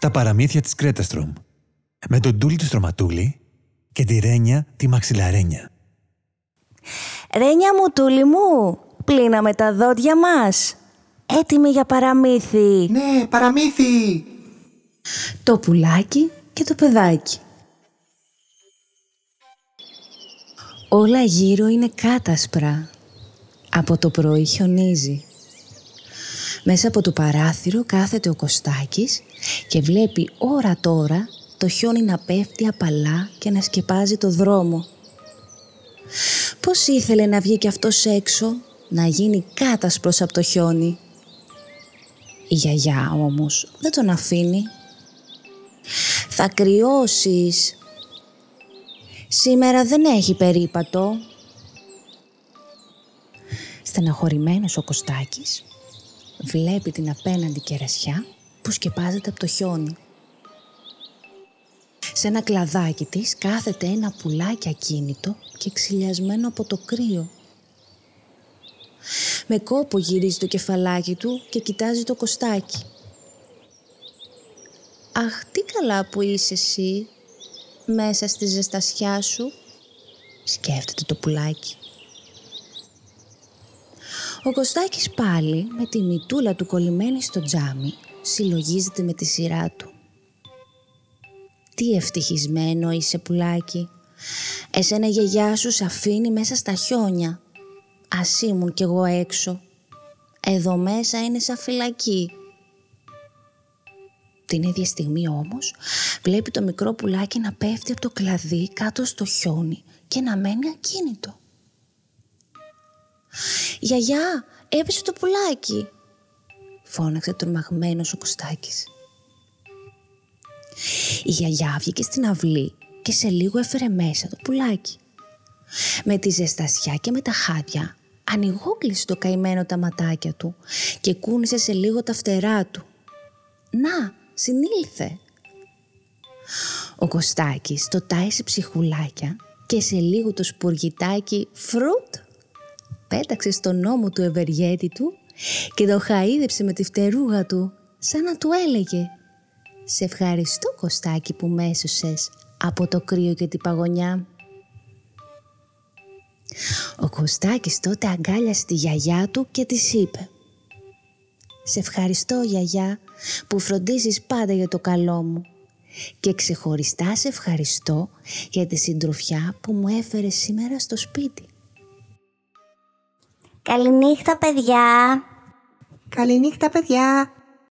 Τα παραμύθια της Κρέταστρομ με τον Τούλη του Στρωματούλη και τη Ρένια τη Μαξιλαρένια. Ρένια μου, Τούλη μου, πλύναμε τα δόντια μας. Έτοιμοι για παραμύθι. Ναι, παραμύθι! Το πουλάκι και το παιδάκι. Όλα γύρω είναι κάτασπρα. Από το πρωί χιονίζει. Μέσα από το παράθυρο κάθεται ο Κωστάκης και βλέπει ώρα τώρα το χιόνι να πέφτει απαλά και να σκεπάζει το δρόμο. Πώς ήθελε να βγει κι αυτός έξω, να γίνει κάτασπρος από το χιόνι; Η γιαγιά όμως δεν τον αφήνει. «Θα κρυώσεις», Σήμερα δεν έχει περίπατο. Στεναχωρημένος ο Κωστάκης βλέπει την απέναντι κερασιά που σκεπάζεται από το χιόνι. Σε ένα κλαδάκι της κάθεται ένα πουλάκι ακίνητο και ξυλιασμένο από το κρύο. Με κόπο γυρίζει το κεφαλάκι του και κοιτάζει το Κωστάκι. «Αχ, τι καλά που είσαι εσύ», μέσα στη ζεστασιά σου, σκέφτεται το πουλάκι. Ο Κωστάκης πάλι με τη μητούλα του κολλημένη στο τζάμι συλλογίζεται με τη σειρά του. Τι ευτυχισμένο είσαι πουλάκι. Εσένα η γιαγιά σου σ' αφήνει μέσα στα χιόνια. Ας ήμουν κι εγώ έξω. Εδώ μέσα είναι σαν φυλακή. Την ίδια στιγμή όμως βλέπει το μικρό πουλάκι να πέφτει από το κλαδί κάτω στο χιόνι και να μένει ακίνητο. «Γιαγιά, έπεσε το πουλάκι», φώναξε τρομαγμένος ο Κωστάκης. Η γιαγιά βγήκε στην αυλή και σε λίγο έφερε μέσα το πουλάκι. Με τη ζεστασιά και με τα χάδια ανοιγόκλεισε το καημένο τα ματάκια του και κούνησε σε λίγο τα φτερά του. «Να, συνήλθε. Ο Κωστάκης το τάισε ψυχουλάκια και σε λίγο το σπουργητάκι φρουτ πέταξε στον νόμο του ευεργέτη του και το χαΐδεψε με τη φτερούγα του σαν να του έλεγε «Σε ευχαριστώ Κωστάκη που μέσωσες από το κρύο και την παγωνιά». Ο Κωστάκης τότε αγκάλιασε τη γιαγιά του και της είπε «Σε ευχαριστώ γιαγιά που φροντίζεις πάντα για το καλό μου και ξεχωριστά σε ευχαριστώ για τη συντροφιά που μου έφερες σήμερα στο σπίτι». Καληνύχτα παιδιά. Καληνύχτα παιδιά!